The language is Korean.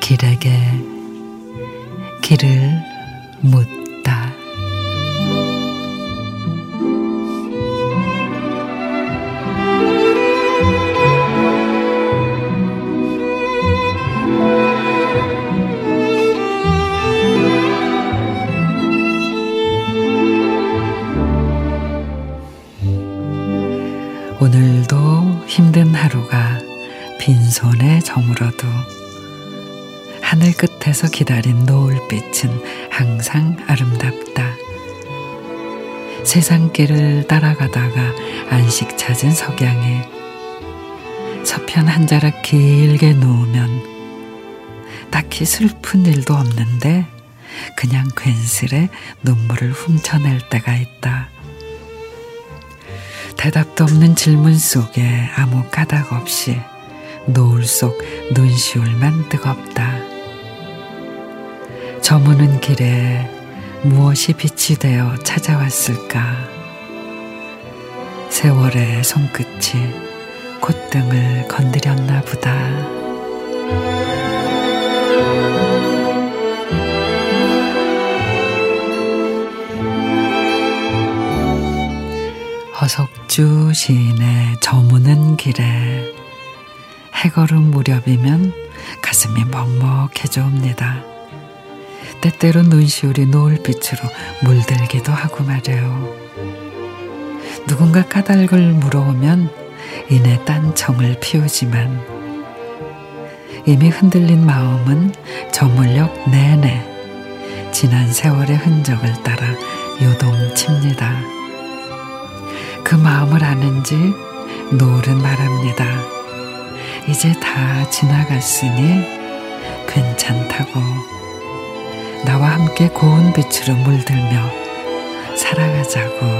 길에게 길을 묻 오늘도 힘든 하루가 빈손에 저물어도 하늘 끝에서 기다린 노을빛은 항상 아름답다. 세상길을 따라가다가 안식 찾은 석양에 서편 한 자락 길게 누우면 딱히 슬픈 일도 없는데 그냥 괜스레 눈물을 훔쳐낼 때가 있다. 대답도 없는 질문 속에 아무 까닭 없이 노을 속 눈시울만 뜨겁다. 저무는 길에 무엇이 빛이 되어 찾아왔을까? 세월의 손끝이 콧등을 건드렸나 보다. 허석주 시인의 저무는 길에 해걸음 무렵이면 가슴이 먹먹해져 옵니다. 때때로 눈시울이 노을빛으로 물들기도 하고 말이에요. 누군가 까닭을 물어오면 이내 딴청을 피우지만 이미 흔들린 마음은 저물녘 내내 지난 세월의 흔적을 따라 요동칩니다. 그 마음을 아는지 노을은 말합니다. 이제 다 지나갔으니 괜찮다고 나와 함께 고운 빛으로 물들며 살아가자고.